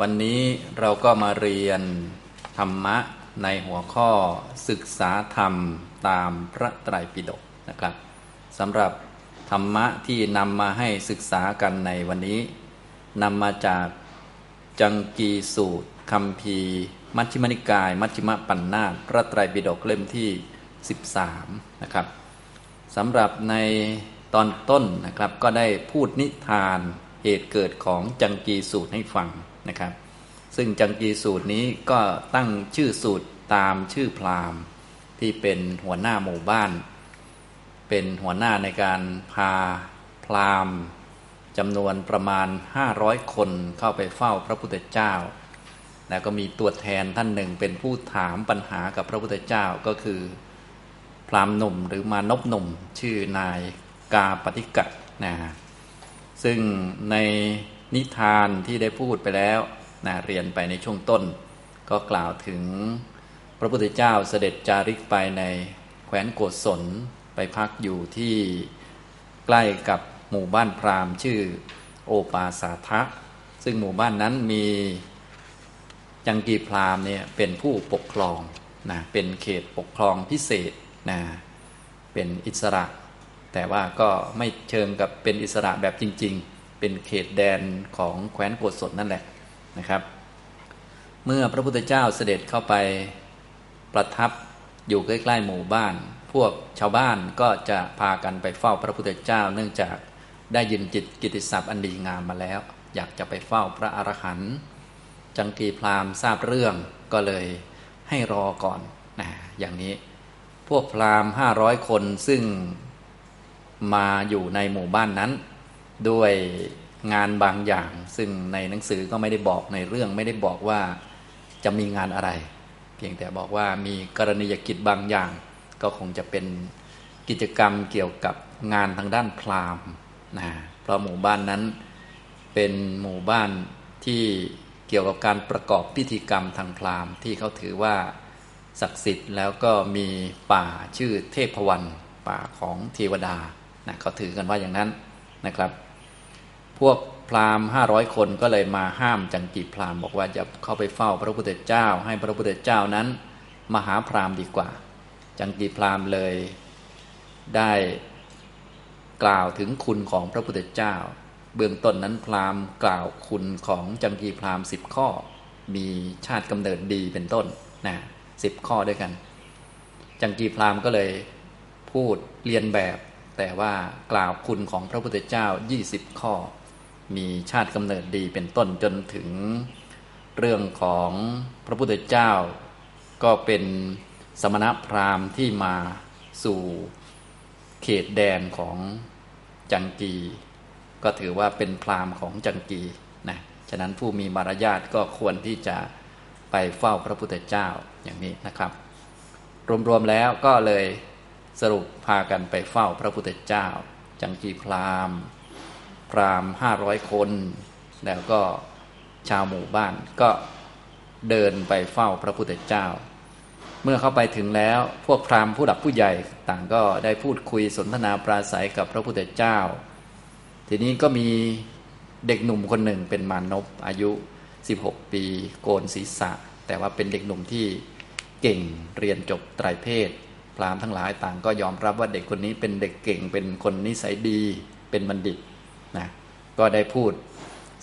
วันนี้เราก็มาเรียนธรรมะในหัวข้อศึกษาธรรมตามพระไตรปิฎกนะครับสำหรับธรรมะที่นำมาให้ศึกษากันในวันนี้นำมาจากจังกีสูตรคำพีมัชฌิมนิกาย มัชฌิมปัญนาตพระไตรปิฎกเล่มที่ 13 นะครับสำหรับในตอนต้นนะครับก็ได้พูดนิทานเหตุเกิดของจังกีสูตรให้ฟัง นะครับ ซึ่งจังกีสูตรนี้ก็ตั้งชื่อสูตรตามชื่อพราหมณ์ที่เป็นหัวหน้าหมู่บ้าน เป็นหัวหน้าในการพาพราหมณ์จำนวนประมาณ 500 คนเข้าไปเฝ้าพระพุทธเจ้า แล้วก็มีตัวแทนท่านหนึ่งเป็นผู้ถามปัญหากับพระพุทธเจ้าก็คือ พราหมณ์หนุ่มหรือมานพหนุ่ม ชื่อนายกาปฏิกัตนะซึ่งใน นิทานที่ได้พูดไปแล้วนะเรียนไปในช่วงต้น ก็กล่าวถึงพระพุทธเจ้าเสด็จจาริกไปในแคว้นโกศลไปพักอยู่ที่ใกล้กับหมู่บ้านพราหมณ์ ชื่อโอปาสาทะ ซึ่งหมู่บ้านนั้นมีจังกีพราหมณ์เนี่ยเป็นผู้ปกครองนะเป็นเขตปกครองพิเศษนะเป็นอิสระ แต่ว่าก็ไม่เชิงกับเป็นอิสระแบบจริง ๆ เป็นเขตแดนของแคว้นโกศลนั่นแหละนะครับ เมื่อพระพุทธเจ้าเสด็จเข้าไปประทับอยู่ใกล้ๆหมู่บ้าน พวกชาวบ้านก็จะพากันไปเฝ้าพระพุทธเจ้า เนื่องจากได้ยินจิตกิติศัพท์อันดีงามมาแล้ว อยากจะไปเฝ้าพระอรหันต์จังกีพราหมณ์ทราบเรื่องก็เลยให้รอก่อนนะอย่างนี้พวกพราหมณ์ห้าร้อยคนซึ่งมาอยู่ในหมู่บ้านนั้น ด้วยงานบางอย่าง ซึ่งในหนังสือก็ไม่ได้บอกในเรื่องไม่ได้บอกว่าจะมีงานอะไร เพียงแต่บอกว่ามีกรณียกิจบางอย่าง ก็คงจะเป็นกิจกรรมเกี่ยวกับงานทางด้านพราหมณ์นะเพราะหมู่บ้านนั้นเป็นหมู่บ้านที่เกี่ยวกับการประกอบพิธีกรรมทางพราหมณ์ที่เขาถือว่าศักดิ์สิทธิ์แล้วก็มีป่าชื่อเทพวันป่าของเทวดานะเขาถือกันว่าอย่างนั้นนะครับ พวกพราหมณ์ห้าร้อยคนก็เลยมาห้ามจังกีพราหมณ์บอกว่าจะเข้าไปเฝ้าพระพุทธเจ้า ให้พระพุทธเจ้านั้นมาหาพราหมณ์ดีกว่า จังกีพราหมณ์เลยได้กล่าวถึงคุณของพระพุทธเจ้า เบื้องต้นนั้นพราหมณ์กล่าวคุณของจังกีพราหมณ์สิบข้อ มีชาติกำเนิดดีเป็นต้นนะสิบข้อด้วยกัน จังกีพราหมณ์ก็เลยพูดเรียนแบบ แต่ว่ากล่าวคุณของพระพุทธเจ้า 20 ข้อ มีชาติกำเนิดดีเป็นต้นจนถึงเรื่องของพระพุทธเจ้า ก็เป็นสมณพราหมณ์ที่มาสู่เขตแดนของจังกี ก็ถือว่าเป็นพราหมณ์ของจังกีนะฉะนั้นผู้มีมารยาทก็ควรที่จะไปเฝ้าพระพุทธเจ้าอย่างนี้นะครับ รวมๆแล้วก็เลยสรุปพากันไปเฝ้าพระพุทธเจ้า จังกีพราหมณ์ พราหมณ์ห้าร้อยคน แล้วก็ชาวหมู่บ้าน ก็เดินไปเฝ้าพระพุทธเจ้า เมื่อเข้าไปถึงแล้วพวกพราหมณ์ผู้หลักผู้ใหญ่ต่างก็ได้พูดคุยสนทนาปราศัยกับพระพุทธเจ้า ทีนี้ก็มีเด็กหนุ่มคนหนึ่งเป็นมานพอายุ 16 ปี โกนศีรษะ แต่ว่าเป็นเด็กหนุ่มที่เก่งเรียนจบไตรเพศพราหมณ์ทั้งหลายต่างก็ยอมรับว่าเด็กคนนี้เป็นเด็กเก่งเป็นคนนิสัยดี เป็นบัณฑิต นะก็ได้พูด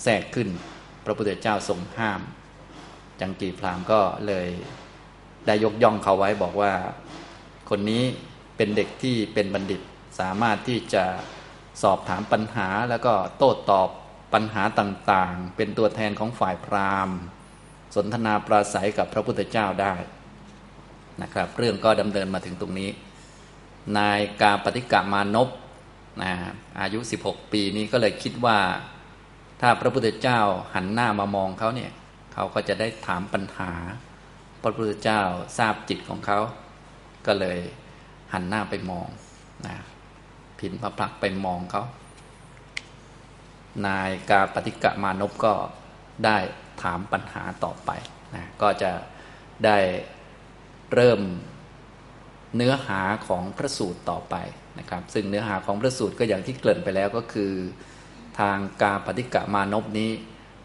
แทรกขึ้น พระพุทธเจ้าทรงห้าม จังกีพรามก็เลยได้ยกย่องเขาไว้บอกว่าคนนี้เป็นเด็กที่เป็นบัณฑิตสามารถที่จะสอบถามปัญหาแล้วก็โต้ตอบปัญหาต่างๆ เป็นตัวแทนของฝ่ายพราหมณ์ สนทนาปราศัยกับพระพุทธเจ้าได้นะครับ เรื่องก็ดำเนินมาถึงตรงนี้ นายกาปฏิกามานพ นะอายุ 16 ปีนี้ก็เลยคิดว่า ถ้าพระพุทธเจ้าหันหน้ามามองเขาเนี่ยเขาก็จะได้ถามปัญหา พระพุทธเจ้าทราบจิตของเขา ก็เลยหันหน้าไปมองนะผินพระพักไปมองเขา นายกาปฏิกะมานพก็ได้ถามปัญหาต่อไปนะก็จะได้เริ่มเนื้อหาของพระสูตรต่อไป นะครับ ซึ่งเนื้อหาของพระสูตรก็อย่างที่เกริ่นไปแล้วก็คือ ทางกาปฏิกะมานพนี้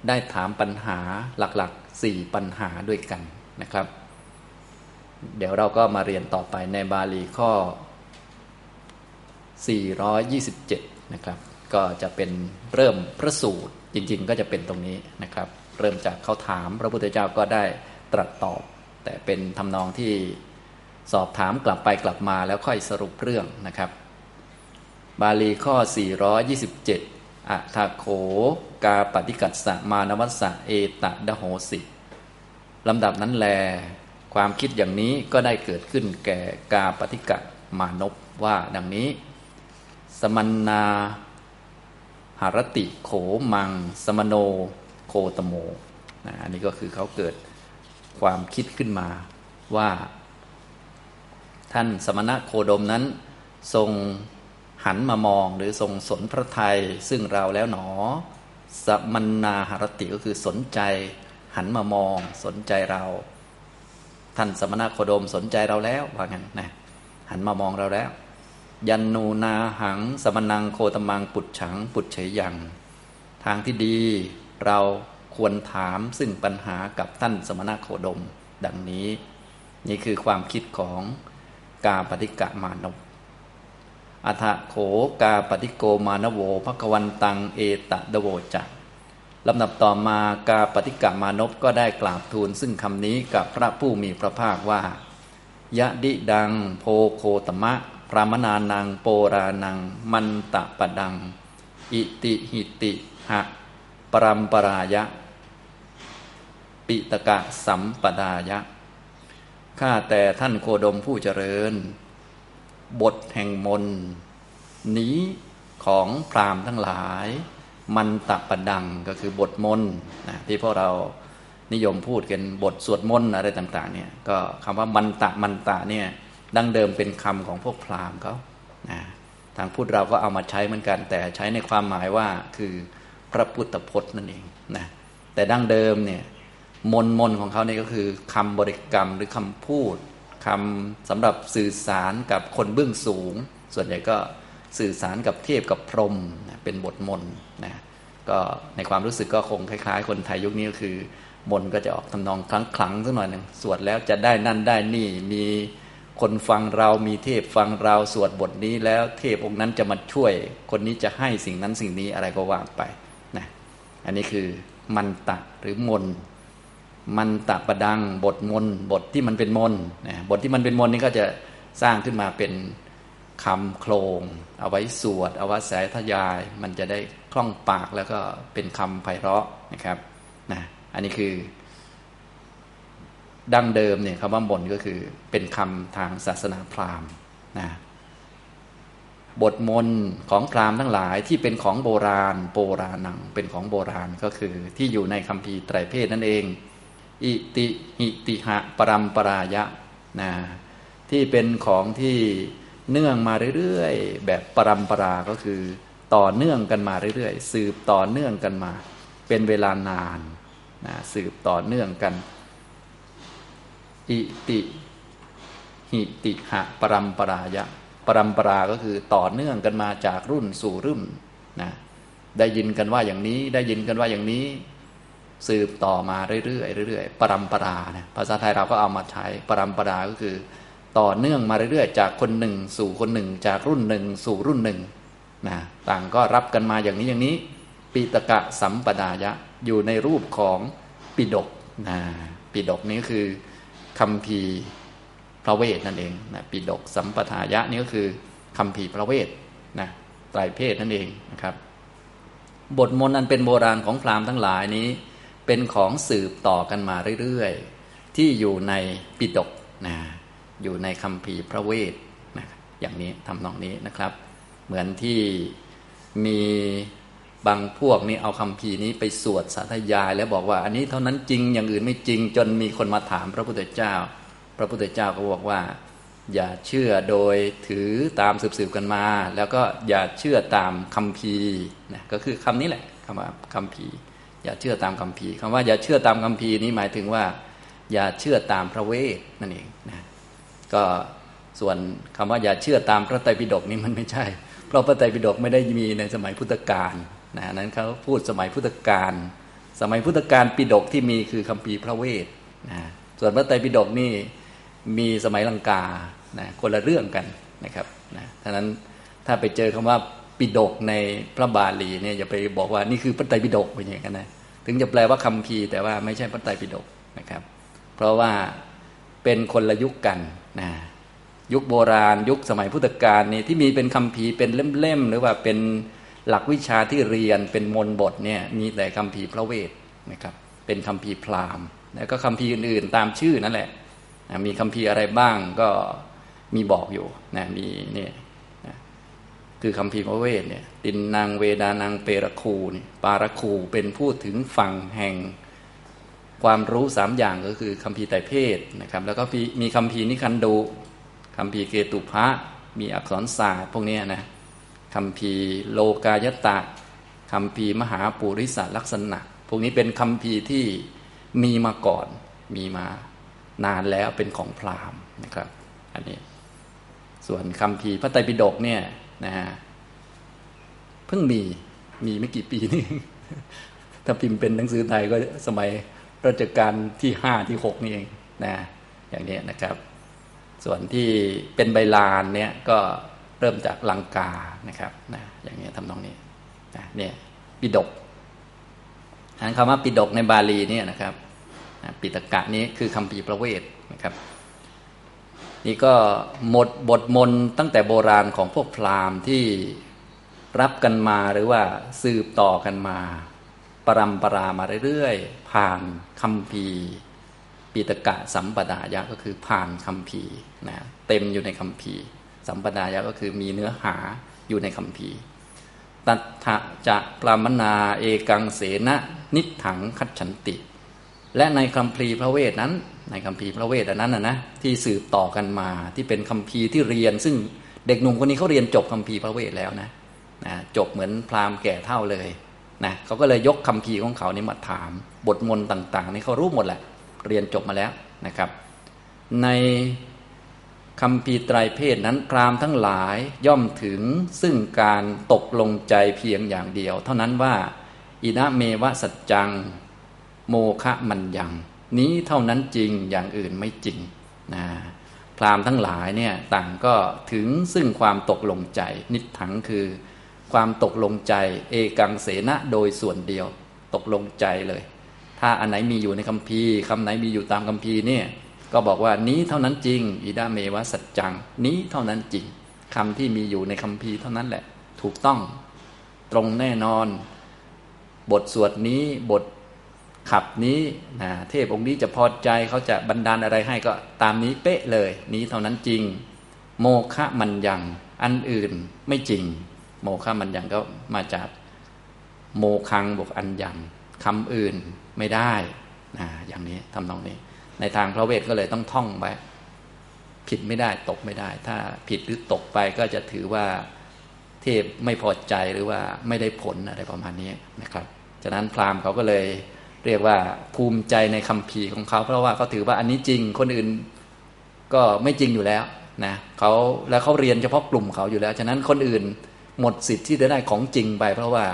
ได้ถามปัญหาหลักๆสี่ปัญหาด้วยกันนะครับ เดี๋ยวเราก็มาเรียนต่อไปในบาลีข้อ 427 นะครับ ก็จะเป็นเริ่มพระสูตรจริงๆ ก็จะเป็นตรงนี้นะครับ เริ่มจากเขาถามพระพุทธเจ้าก็ได้ตรัสตอบ แต่เป็นทำนองที่ สอบถามกลับไปกลับมาแล้วค่อยสรุปเรื่องนะครับ บาลีข้อ 427อัทาโขกาปฏิกัสสะมานวัสสะเอตะดโหสิลำดับนั้นแล ความคิดอย่างนี้ก็ได้เกิดขึ้นแก่กาปฏิกัมานพว่าดังนี้ สมันนาหารติโขมัง สมโนโคตโมนะอันนี้ก็คือเขาเกิดความคิดขึ้นมาว่า ท่านสมณะโคดมนั้น ทรงหันมามองหรือทรงสนพระไทยซึ่งเราแล้วหนอ สมนนาหารติก็คือสนใจ หันมามอง สนใจเรา ท่านสมณะโคดมสนใจเราแล้วว่างั้นนะหันมามองเราแล้ว ยันนูนาหัง สมนังโคตมังปุจฉัง ปุจเฉยยัง ทางที่ดีเราควรถามซึ่งปัญหากับท่านสมณะโคดม ดังนี้ นี่คือความคิดของ กาปฏิกะมานพอัฐโขกาปฏิโกมานโวภควันตังเอตะดโวจักลำดับต่อมากาปฏิกะมานพก็ได้กราบทูลซึ่งคำนี้กับพระผู้มีพระภาคว่ายะดิดังโพโคตมะพรามนานังโปรานัง มันตะปะดัง อิติหิติหะปรัมปรายะ ปิตกะสัมปดายะ ข้าแต่ท่านโคดมผู้เจริญ บทแห่งมน นี้ของพรามทั้งหลาย มันตะปะดังก็คือบทมนนะที่พวกเรานิยมพูดกันบทสวดมนต์อะไรต่างๆเนี่ยก็คำว่ามันตะมันตะเนี่ยดั้งเดิมเป็นคำของพวกพราหมณ์เขานะทางพูดเราก็เอามาใช้เหมือนกัน แต่ใช้ในความหมายว่าคือพระพุทธพจน์นั่นเองนะแต่ดั้งเดิมเนี่ย มนมนของเขาเนี่ยก็คือคำบริกรรมหรือคำพูดคำสำหรับสื่อสารกับคนเบื้องสูง ส่วนใหญ่ก็สื่อสารกับเทพกับพรหมเป็นบทมนนะก็ในความรู้สึกก็คงคล้าย ๆ คนไทยยุคนี้ก็คือ มนก็จะออกทำนองคลังคลังสักหน่อยหนึ่งสวดแล้วจะได้นั่นได้นี่มีคนฟังเรามีเทพฟังเราสวดบทนี้แล้วเทพองค์นั้นจะมาช่วย คนนี้จะให้สิ่งนั้นสิ่งนี้อะไรก็ว่าไปนะอันนี้คือมันตะหรือมน มันตะประดังบทมนบทที่มันเป็นมนนะบทที่มันเป็นมนนี่ก็จะสร้างขึ้นมาเป็นคำโครงเอาไว้สวด เอาไว้แสทยาย มันจะได้คล่องปากแล้วก็เป็นคำไพเราะนะครับนะอันนี้คือ ดั้งเดิมเนี่ยคำว่ามนก็คือเป็นคำทางศาสนาพราหมณ์นะบทมนของพราหมณ์ทั้งหลายที่เป็นของโบราณ โบราณังเป็นของโบราณก็คือที่อยู่ในคัมภีร์ไตรเพศนั่นเอง อิติหิติหะปรัมปรายะนะที่เป็นของที่เนื่องมาเรื่อยๆ แบบปรัมปราก็คือต่อเนื่องกันมาเรื่อยๆ สืบต่อเนื่องกันมา เป็นเวลานานนะสืบต่อเนื่องกัน อิติหิติหะปรัมปรายะ ปรัมปราก็คือต่อเนื่องกันมาจากรุ่นสู่รุ่นนะได้ยินกันว่าอย่างนี้ได้ยินกันว่าอย่างนี้ สืบต่อมาเรื่อยๆเรื่อยๆปรัมปรานะภาษาไทยเราก็เอามาใช้ปรัมปราก็คือ ต่อเนื่องมาเรื่อยๆ จากคนหนึ่ง สู่คนหนึ่ง จากรุ่นหนึ่ง สู่รุ่นหนึ่งนะต่างก็รับกันมาอย่างนี้อย่างนี้ ปิตกะสัมปดายะอยู่ในรูปของปิดกนะปิดกนี้คือคำพีพระเวทนั่นเองนะปิดกสัมปทายะนี่ก็คือคำพีพระเวทนะไตรเพศนั่นเองนะครับ บทมนต์อันเป็นโบราณของพราหมณ์ทั้งหลายนี้ เป็นของสืบต่อกันมาเรื่อยๆ ที่อยู่ในปิดกนะอยู่ในคำพีพระเวทนะอย่างนี้ทำนองนี้นะครับ เหมือนที่มีบางพวกนี้เอาคำพีนี้ไปสวดสาธยาย แล้วบอกว่าอันนี้เท่านั้นจริงอย่างอื่นไม่จริง จนมีคนมาถามพระพุทธเจ้า พระพุทธเจ้าก็บอกว่า อย่าเชื่อโดยถือตามสืบๆกันมา แล้วก็อย่าเชื่อตามคำพีนะก็คือคำนี้แหละคำว่าคำพี อย่าเชื่อตามคำพีคำว่าอย่าเชื่อตามคำพีนี้หมายถึงว่า อย่าเชื่อตามพระเวทนั่นเองนะก็ส่วนคำว่าอย่าเชื่อตามพระไตรปิฎกนี่มันไม่ใช่ เพราะพระไตรปิฎกไม่ได้มีในสมัยพุทธกาลนะนั้นเขาพูดสมัยพุทธกาลสมัยพุทธกาลปิฎกที่มีคือคำพีพระเวทนะส่วนพระไตรปิฎกนี่มีสมัยลังกานะคนละเรื่องกันนะครับนะฉะนั้นถ้าไปเจอคำว่า ปิฎกในพระบาลีเนี่ยอย่าไปบอกว่านี่คือพระไตรปิฎกเป็นอย่างนั้นนะถึงจะแปลว่าคำพีแต่ว่าไม่ใช่พระไตรปิฎกนะครับ เพราะว่าเป็นคนละยุคกันนะยุคโบราณ ยุคสมัยพุทธกาลนี่ที่มีเป็นคำพีเป็นเล่มๆหรือว่าเป็นหลักวิชาที่เรียนเป็นมนบทเนี่ยมีแต่คำพีพระเวทนะครับเป็นคำพีพราหมณ์แล้วก็คำพีอื่นๆตามชื่อนั่นแหละนะมีคำพีอะไรบ้างก็มีบอกอยู่นะมีเนี่ย คือคำพีพระเวทเนี่ยตินนางเวดานางเปรคูเนี่ยปารคูเป็นพูดถึงฝั่งแห่งความรู้สามอย่างก็คือคำพีไตรเพศนะครับ แล้วก็มีคำพีนิคันดูคำพีเกตุพะมีอักษรศาสตร์พวกนี้นะคำพีโลกายตะคำพีมหาปุริสลักษณะ พวกนี้เป็นคำพีที่มีมาก่อนมีมานานแล้วเป็นของพราหมณ์นะครับ อันนี้ ส่วนคำพีพระไตรปิฎกเนี่ย นะฮะเพิ่งมีมีไม่กี่ปีนี่ถ้าพิมพ์เป็นหนังสือไทยก็สมัยรัชกาลที่ห้าที่หกนี่เองนะอย่างนี้นะครับ ส่วนที่เป็นใบลานเนี่ยก็เริ่มจากลังกานะครับนะอย่างนี้ทำนองนี้นะเนี่ยปิดกอันคำว่าปิดกในบาลีเนี่ยนะครับปิตกะนี้คือคำพีประเวทนะครับ นี่ก็หมดบทมนตั้งแต่โบราณของพวกพราหมณ์ที่รับกันมาหรือว่าสืบต่อกันมา ปรำปรามาเรื่อยๆ ผ่านคำพีปิตกะสัมปดายะก็คือผ่านคำพีนะเต็มอยู่ในคำพีสัมปดายะก็คือมีเนื้อหาอยู่ในคำพีตัทะจะปรามนาเอกังเสนะนิถังคัจฉันติ และในคำพีพระเวทนั้น ในคำพีพระเวทนั้นนะนะที่สืบต่อกันมาที่เป็นคำพีที่เรียน ซึ่งเด็กหนุ่มคนนี้เขาเรียนจบคำพีพระเวทแล้วนะนะจบเหมือนพราหมณ์แก่เท่าเลยนะเขาก็เลยยกคำพีของเขานี่มาถาม บทมนต่างๆนี่เขารู้หมดแหละ เรียนจบมาแล้วนะครับ ในคำพีไตรเพศนั้นพราหมณ์ทั้งหลายย่อมถึงซึ่งการตกลงใจเพียงอย่างเดียว เท่านั้นว่าอินะเมวะสัจจัง โมคะมันยัง นี้เท่านั้นจริงอย่างอื่นไม่จริงนะพราหมณ์ทั้งหลายเนี่ยต่างก็ถึงซึ่งความตกลงใจ นิถังคือ ความตกลงใจ เอกังเสนะโดยส่วนเดียว ตกลงใจเลย ถ้าอันไหนมีอยู่ในคำพีคำไหนมีอยู่ตามคำพีเนี่ยก็บอกว่านี้เท่านั้นจริง อิดาเมวะสัจจัง นี้เท่านั้นจริงคำที่มีอยู่ในคำพีเท่านั้นแหละ ถูกต้องตรงแน่นอน บทสวดนี้บท ขับนี้นะเทพองค์นี้จะพอใจเขาจะบันดาลอะไรให้ก็ตามนี้เป๊ะเลย นี้เท่านั้นจริง โมฆะมันยังอันอื่นไม่จริง โมฆะมันยังก็มาจากโมคังบวกอันยังคำอื่นไม่ได้นะอย่างนี้ทำนองนี้ ในทางพระเวทก็เลยต้องท่องไปผิดไม่ได้ตกไม่ได้ ถ้าผิดหรือตกไปก็จะถือว่าเทพไม่พอใจหรือว่าไม่ได้ผลอะไรประมาณนี้นะครับ ฉะนั้นพราหมณ์เขาก็เลย เรียกว่าภูมิใจในคำพีของเขา เพราะว่าเขาถือว่าอันนี้จริงคนอื่นก็ไม่จริงอยู่แล้วนะเขาแล้วเขาเรียนเฉพาะกลุ่มเขาอยู่แล้ว ฉะนั้นคนอื่นหมดสิทธิ์ที่จะได้ของจริงไป เพราะว่า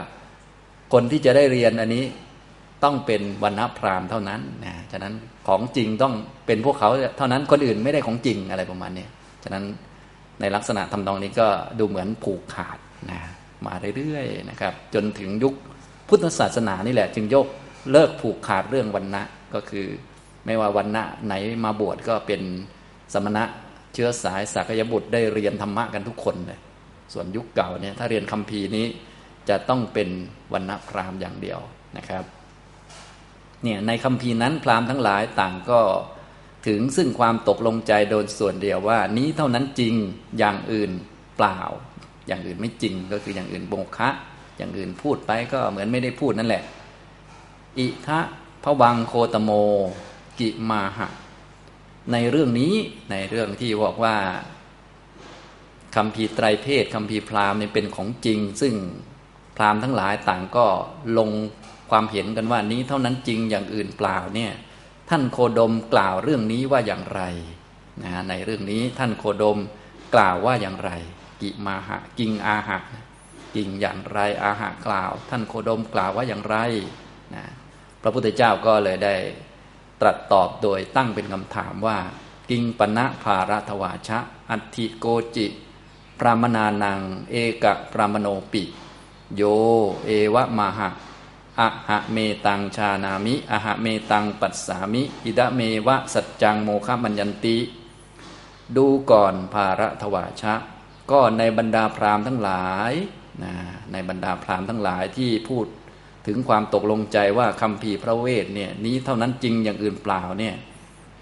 คนที่จะได้เรียนอันนี้ต้องเป็นวันณพราหมณ์เท่านั้นนะฉะนั้นของจริงต้องเป็นพวกเขาเท่านั้นคนอื่นไม่ได้ของจริงอะไรประมาณนี้ฉะนั้นในลักษณะทำนองนี้ก็ดูเหมือนผูกขาดนะมาเรื่อยๆนะครับ จนถึงยุคพุทธศาสนานี่แหละ จึงยก เลิกผูกขาดเรื่องวันณะก็คือไม่ว่าวันณะไหนมาบวชก็เป็นสมณะเชื้อสายสักยบุตรได้เรียนธรรมะกันทุกคนเลยส่วนยุคเก่าเนี่ยถ้าเรียนคำพีนี้จะต้องเป็นวันณะพราหมณ์อย่างเดียวนะครับเนี่ยในคำพีนั้นพราหมณ์ทั้งหลายต่างก็ถึงซึ่งความตกลงใจโดยส่วนเดียวว่า นี้เท่านั้นจริงอย่างอื่นเปล่า อย่างอื่นไม่จริงก็คืออย่างอื่นโมคะ อย่างอื่นพูดไปก็เหมือนไม่ได้พูดนั่นแหละ อิทะพระวังโคตโม กิมาหะ ในเรื่องนี้ในเรื่องที่บอกว่าคำพีไตรเพศคำพีพราหมณ์เนี่ยเป็นของจริง ซึ่งพราหมณ์ทั้งหลายต่างก็ลงความเห็นกันว่านี้เท่านั้นจริงอย่างอื่นเปล่าเนี่ยท่านโคดมกล่าวเรื่องนี้ว่าอย่างไรนะในเรื่องนี้ท่านโคดมกล่าวว่าอย่างไร กิมาหะกิงอาหะกิงอย่างไรอาหะกล่าว ท่านโคดมกล่าวว่าอย่างไรนะ พระพุทธเจ้าก็เลยได้ตรัสตอบโดยตั้งเป็นคำถามว่า กิงปณะภารทวาชะ อัติโกจิพรามนานัง เอกะพรามโนปิ โย เอวะมหะอะหะเมตังชานามิอะหะเมตังปัสสามิ อิดะเมวะสัจจังโมฆะมัญญันติ ดูก่อนภาระทวาชะ ก็ในบรรดาพราหมณ์ทั้งหลาย ในบรรดาพราหมณ์ทั้งหลายที่พูด ถึงความตกลงใจว่าคำพีพระเวทเนี่ยนี้เท่านั้นจริงอย่างอื่นเปล่าเนี่ย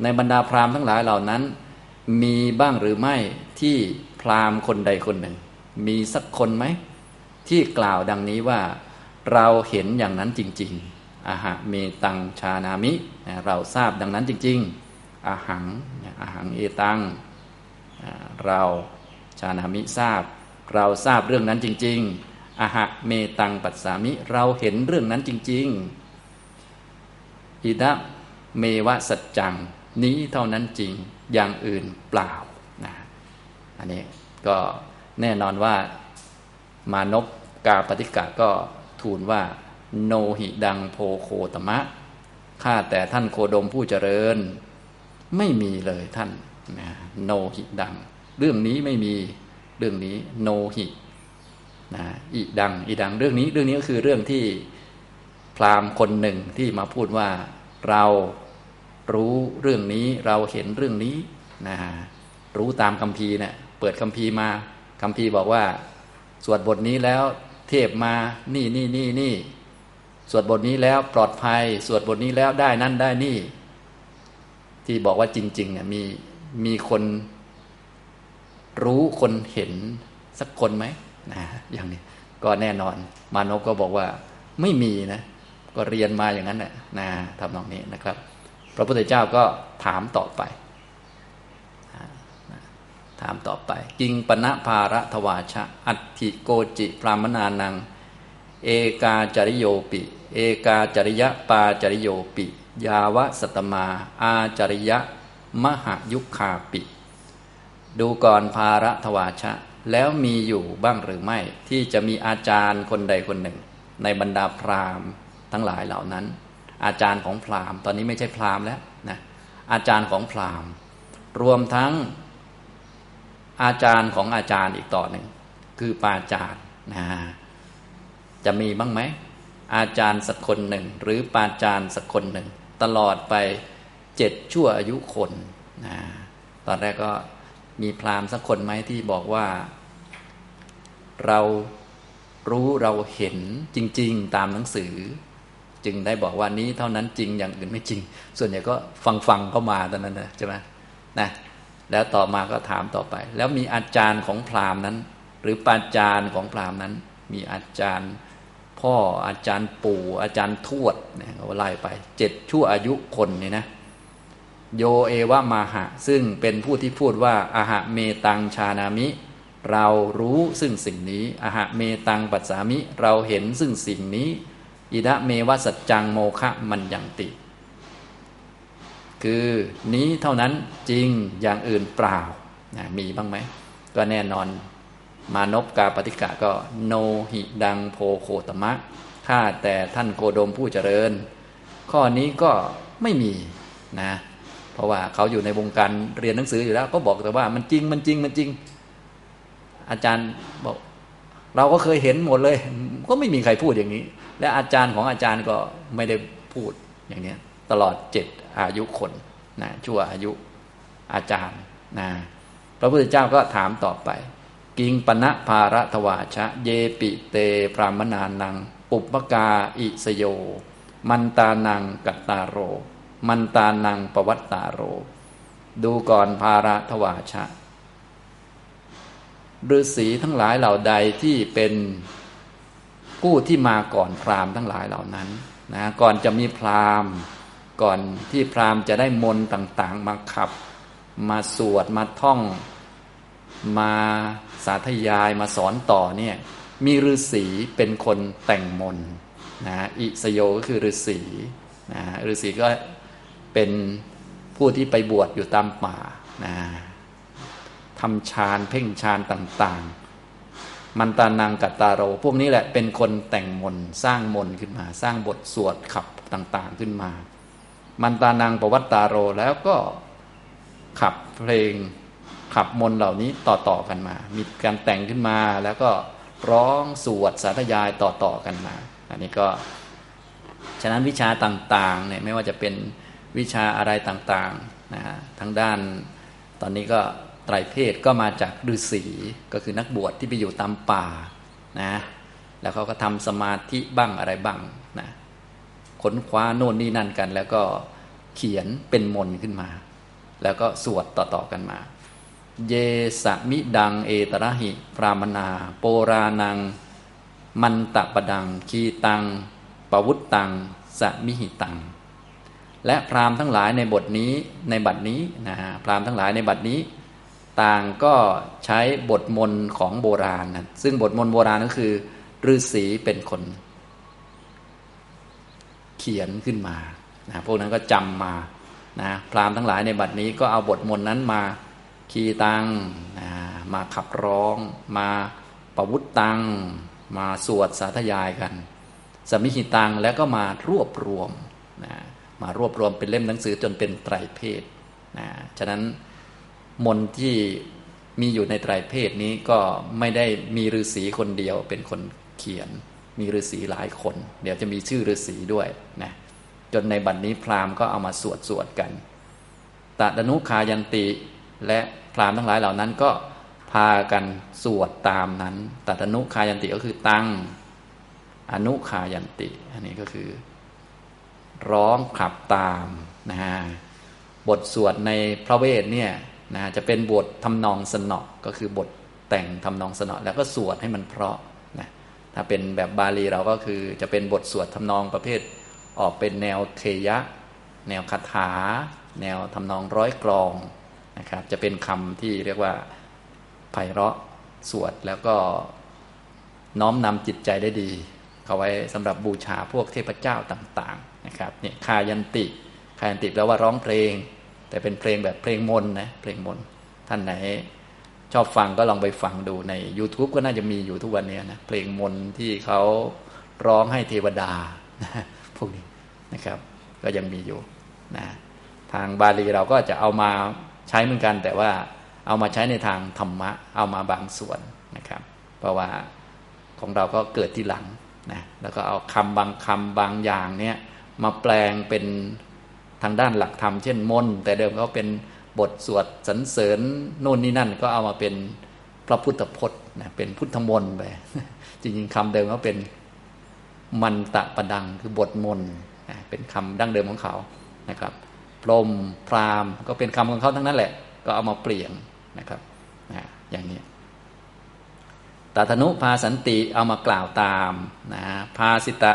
ในบรรดาพราหมณ์ทั้งหลายเหล่านั้น มีบ้างหรือไม่ที่พราหมณ์คนใดคนหนึ่ง มีสักคนไหม ที่กล่าวดังนี้ว่าเราเห็นอย่างนั้นจริง ๆอาหะเมตังชานามิ เราทราบดังนั้นจริง ๆอาหังอาหังเอตังเราชานามิทราบ เราทราบเรื่องนั้นจริง ๆ อหะเมตังปัสสามิ เราเห็นเรื่องนั้นจริง ๆ อิดะเมวะสัจจัง นี้เท่านั้นจริงอย่างอื่นเปล่านะอันนี้ก็แน่นอนว่ามานพกาปฏิกะก็ทูลว่า โนหิดังโพโคตมะข้าแต่ท่านโคดมผู้เจริญ ไม่มีเลยท่านโนหิดัง เรื่องนี้ไม่มีเรื่องนี้โนหิ นะอีดังอีดังเรื่องนี้เรื่องนี้ก็คือเรื่องที่พราหมณ์คนหนึ่งที่มาพูดว่าเรารู้เรื่องนี้เราเห็นเรื่องนี้นะรู้ตามคำพีเนะี่ยเปิดคำพีมาคำพีบอกว่า สวดบทนี้แล้วเทพมานี่นี่นี่นี่สวดบทนี้แล้วปลอดภัย สวดบทนี้แล้วได้นั่นได้นี่ ที่บอกว่าจริงๆเนี่ยมีมีคนรู้คนเห็นสักคนไหม นะอย่างนี้ก็แน่นอน มานพก็บอกว่าไม่มีนะ ก็เรียนมาอย่างนั้นแหละนะทำนองนี้นะครับ พระพุทธเจ้าก็ถามต่อไป ถามต่อไป กิงปณะภาระทวาชะ อัติโกจิ พรามนานัง เอกาจริโยปิ เอกาจริยะปาจริโยปิ ยาวะสตมา อาจริยะ มหายุคาปิ ดูก่อนภาระทวาชะ แล้วมีอยู่บ้างหรือไม่ ที่จะมีอาจารย์คนใดคนหนึ่ง ในบรรดาพราหมณ์ทั้งหลายเหล่านั้น อาจารย์ของพราหมณ์ตอนนี้ไม่ใช่พราหมณ์แล้วนะอาจารย์ของพราหมณ์ รวมทั้งอาจารย์ของอาจารย์อีกต่อหนึ่ง คือปาจารย์นะจะมีบ้างไหม อาจารย์สักคนหนึ่ง หรือปาจารย์สักคนหนึ่ง ตลอดไปเจ็ดชั่วอายุคนนะตอนแรกก็ มีพราหมณ์สักคนไหมที่บอกว่า เรารู้เราเห็นจริง ๆ ตามหนังสือ จึงได้บอกว่านี้เท่านั้นจริงอย่างอื่นไม่จริง ส่วนใหญ่ก็ฟังฟังเข้ามาตอนนั้นนะใช่ไหมนะแล้วต่อมาก็ถามต่อไป แล้วมีอาจารย์ของพราหมณ์นั้น หรือปาจารย์ของพราหมณ์นั้น มีอาจารย์พ่ออาจารย์ปู่ อาจารย์ทวดเนี่ยเขาไล่ไปเจ็ดชั่วอายุคนเนี่ยนะ โยเอวะมาหะ ซึ่งเป็นผู้ที่พูดว่าอาหะเมตังชานามิ เรารู้ซึ่งสิ่งนี้อาหะเมตังปัสสามิ เราเห็นซึ่งสิ่งนี้ อิดะเมวสัจจังโมคะมันยังติ คือนี้เท่านั้นจริงอย่างอื่นเปล่านะมีบ้างไหม ก็แน่นอน มานพกาปฏิกะก็ โนหิดังโพโคตมะข้าแต่ท่านโคดมผู้เจริญ ข้อนี้ก็ไม่มีนะ เพราะว่าเขาอยู่ในวงการเรียนหนังสืออยู่แล้ว ก็บอกแต่ว่ามันจริงมันจริงมันจริง อาจารย์บอก เราก็เคยเห็นหมดเลย ก็ไม่มีใครพูดอย่างนี้ และอาจารย์ของอาจารย์ก็ไม่ได้พูดอย่างนี้ตลอดเจ็ดอายุคนนะชั่วอายุอาจารย์นะพระพุทธเจ้าก็ถามต่อไป กิงปณะภาระทวาชะ เยปิเต พรามนานัง ปุปกาอิสโย มันตานังกัตตาโร มันตานังปวัตตาโร ดูก่อนภาระทวาชะฤาษีทั้งหลายเหล่าใดที่เป็นผู้ที่มาก่อนพราหมณ์ทั้งหลายเหล่านั้นนะก่อนจะมีพราหมณ์ ก่อนที่พราหมณ์จะได้มนต่างๆ มาขับ มาสวดมาท่อง มาสาธยายมาสอนต่อเนี่ยมีฤาษีเป็นคนแต่งมนนะอิสโยก็คือฤาษีนะฤาษีก็ เป็นผู้ที่ไปบวชอยู่ตามป่านะทำฌานเพ่งฌานต่างๆ มันตานังกัตตาโร พวกนี้แหละเป็นคนแต่งมนสร้างมนขึ้นมา สร้างบทสวดขับต่างๆขึ้นมา มันตานังประวัตตาโรแล้วก็ขับเพลงขับมนเหล่านี้ต่อๆกันมา มีการแต่งขึ้นมาแล้วก็ร้องสวดสาธยายต่อๆกันมา อันนี้ก็ ฉะนั้นวิชาต่างๆเนี่ยไม่ว่าจะเป็น วิชาอะไรต่างๆนะฮะทั้งด้านตอนนี้ก็ไตรเพศก็มาจากฤาษีก็คือนักบวชที่ไปอยู่ตามป่านะแล้วเขาก็ทำสมาธิบ้างอะไรบ้างนะค้นคว้าโน่นนี่นั่นกัน แล้วก็เขียนเป็นมนขึ้นมา แล้วก็สวดต่อๆกันมา เยสมิดังเอตระหิ พรามนา โปรานัง มันตะปดัง คีตังปวุตตังสมิหิตัง และพราหมณ์ทั้งหลายในบทนี้ในบัดนี้นะฮะพราหมณ์ทั้งหลายในบัดนี้ ต่างก็ใช้บทมนของโบราณนะซึ่งบทมนโบราณก็คือฤาษีเป็นคน เขียนขึ้นมานะพวกนั้นก็จำมานะพราหมณ์ทั้งหลายในบัดนี้ก็เอาบทมนนั้นมาคีตังนะมาขับร้อง มาประวุตตัง มาสวดสาธยายกัน สมิหิตังแล้วก็มารวบรวม มารวบรวมเป็นเล่มหนังสือจนเป็นไตรเพศนะฉะนั้นมนที่มีอยู่ในไตรเพศนี้ก็ไม่ได้มีฤาษีคนเดียวเป็นคนเขียน มีฤาษีหลายคน เดี๋ยวจะมีชื่อฤาษีด้วยนะจนในบัดนนี้พราหมณ์ก็เอามาสวดสวดกันตดนุคายันติและพราหมณ์ทั้งหลายเหล่านั้นก็พากันสวดตามนั้นตัดนุคายันติก็คือตั้งอนุคายันติ อันนี้ก็คือ ร้องขับตามนะฮะบทสวดในพระเวทเนี่ยนะจะเป็นบททำนองสนอก็คือบทแต่งทำนองสนอแล้วก็สวดให้มันเพราะนะถ้าเป็นแบบบาลีเราก็คือจะเป็นบทสวดทำนองประเภท ออกเป็นแนวเคยะ แนวคาถา แนวทำนองร้อยกรองนะครับ จะเป็นคำที่เรียกว่าไพเราะสวดแล้วก็น้อมนำจิตใจได้ดี เขาไว้สำหรับบูชาพวกเทพเจ้าต่างๆ นะครับเนี่ยคายันติคายันติแปลว่าร้องเพลง แต่เป็นเพลงแบบเพลงมนนะเพลงมนท่านไหน ชอบฟังก็ลองไปฟังดูใน YouTube ก็น่าจะมีอยู่ทุกวันนี้นะเพลงมนที่เขาร้องให้เทวดาพวกนี้นะครับ ก็ยังมีอยู่นะทางบาลีเราก็จะเอามาใช้เหมือนกัน แต่ว่าเอามาใช้ในทางธรรมะ เอามาบางส่วนนะครับ เพราะว่าของเราก็เกิดที่หลังนะแล้วก็เอาคำบางคำบางอย่างเนี่ย มาแปลงเป็นทางด้านหลักธรรมเช่นมนแต่เดิมเขาเป็นบทสวดสรรเสริญโน่นนี่นั่น ก็เอามาเป็นพระพุทธพจน์นะเป็นพุทธมนต์ไปจริงๆคำเดิมเขาเป็นมันตะประดังคือบทมนต์เป็นคำดั้งเดิมของเขานะครับพรมพรามก็เป็นคำของเขาทั้งนั้นแหละ ก็เอามาเปลี่ยนนะครับนะอย่างนี้ตาธนุพาสันติเอามากล่าวตามนะพาสิตะ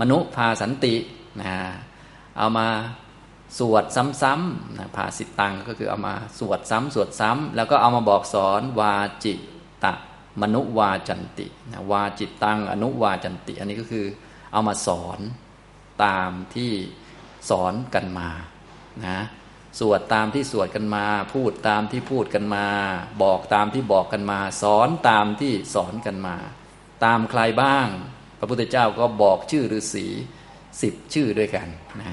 มนุพาสันติ นะเอามาสวดซ้ำๆนะพาสิตังก็คือเอามาสวดซ้ำสวดซ้ำแล้วก็เอามาบอกสอนวาจิตะมนุวาจันตินะวาจิตตังอนุวาจันติ อันนี้ก็คือเอามาสอนตามที่สอนกันมานะสวดตามที่สวดกันมา พูดตามที่พูดกันมา บอกตามที่บอกกันมา สอนตามที่สอนกันมา ตามใครบ้าง พระพุทธเจ้าก็บอกชื่อฤาษี สิบชื่อด้วยกันนะ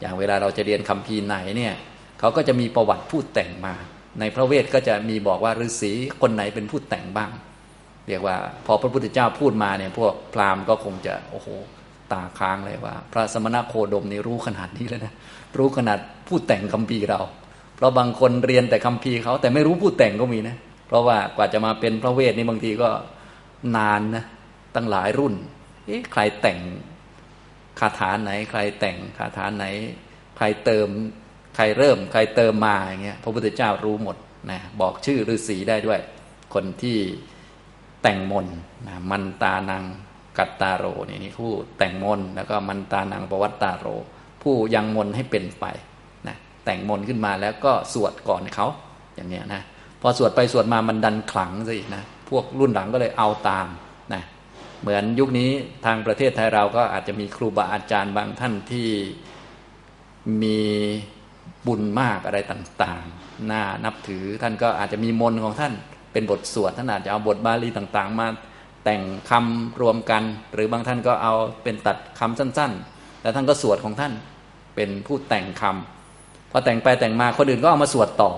อย่างเวลาเราจะเรียนคำพีไหนเนี่ยเขาก็จะมีประวัติพูดแต่งมา ในพระเวทก็จะมีบอกว่าฤาษีคนไหนเป็นผู้แต่งบ้าง เรียกว่า พอพระพุทธเจ้าพูดมาเนี่ยพวกพราหมณ์ก็คงจะโอ้โหตาค้างเลยว่า พระสมณโคดมนี่รู้ขนาดนี้แล้วนะรู้ขนาดผู้แต่งคำพีเรา เพราะบางคนเรียนแต่คำพีเขาแต่ไม่รู้ผู้แต่งก็มีนะเพราะว่ากว่าจะมาเป็นพระเวทนี่บางทีก็นานนะตั้งหลายรุ่นเอ๊ะใครแต่ง คาถาไหน ใครแต่งคาถาไหน ใครเติม ใครเริ่ม ใครเติมมาอย่างเงี้ยพระพุทธเจ้ารู้หมดนะบอกชื่อฤาษีได้ด้วย คนที่แต่งมนนะมันตานังกัตตาโรนี่นี่ผู้แต่งมนแล้วก็มันตานังปวัตตาโร ผู้ยังมนให้เป็นไปนะแต่งมนขึ้นมาแล้วก็สวดก่อนเขาอย่างเนี้ยนะพอสวดไปสวดมามันดันขลังซะอีกนะพวกรุ่นหลังก็เลยเอาตามนะ เหมือนยุคนี้ทางประเทศไทยเราก็อาจจะมีครูบาอาจารย์บางท่านที่มีบุญมากอะไรต่างๆ น่านับถือท่านก็อาจจะมีมนของท่านเป็นบทสวดท่านอาจจะเอาบทบาลีต่างๆ มาแต่งคำรวมกัน หรือบางท่านก็เอาเป็นตัดคำสั้น ๆ แล้วท่านก็สวดของท่านเป็นผู้แต่งคำพอแต่งไปแต่งมาคนอื่นก็เอามาสวดต่อ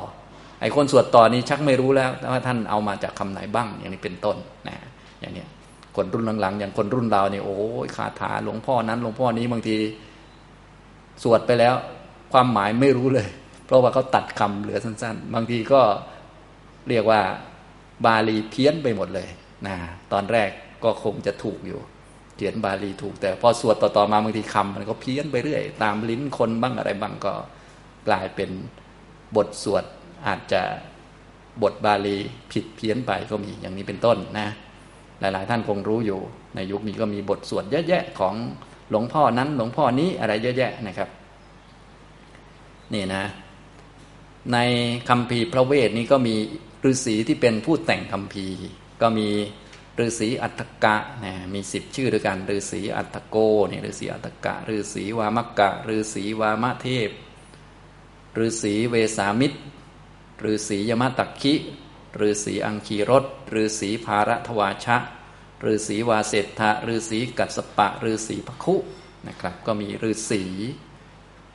ไอ้คนสวดต่อนี้ชักไม่รู้แล้วว่าท่านเอามาจากคำไหนบ้างอย่างนี้เป็นต้นนะอย่างนี้ คนรุ่นหลังๆ อย่างคนรุ่นเราเนี่ยโอ้ยคาถาหลวงพ่อนั้นหลวงพ่อนี้บางที สวดไปแล้ว ความหมายไม่รู้เลย เพราะว่าเขาตัดคำเหลือสั้น ๆ บางทีก็เรียกว่าบาลีเพี้ยนไปหมดเลยนะตอนแรกก็คงจะถูกอยู่เขียนบาลีถูก แต่พอสวดต่อๆมาบางทีคำมันก็เพี้ยนไปเรื่อย ตามลิ้นคนบ้างอะไรบ้างก็กลายเป็นบทสวดอาจจะบทบาลีผิดเพี้ยนไปก็มีอย่างนี้เป็นต้นนะ หลาย ๆ ท่านคงรู้อยู่ ในยุคนี้ก็มีบทสวดเยอะแยะของหลวงพ่อนั้นหลวงพ่อนี้อะไรเยอะแยะนะครับ นี่นะ ในคำพีพระเวทนี้ก็มีฤาษีที่เป็นผู้แต่งคำพีก็มีฤาษีอัตกะนะมีสิบชื่อด้วยกันฤาษีอัตโกนี่ฤาษีอัตกะฤาษีวามกะฤาษีวามะเทพฤาษีเวสามิตรฤาษียมตักคิ ฤาษีอังคีรสฤาษีภารทวาชะฤาษีวาเศธะฤาษีกัสปะฤาษีพคุนะครับก็มีฤาษี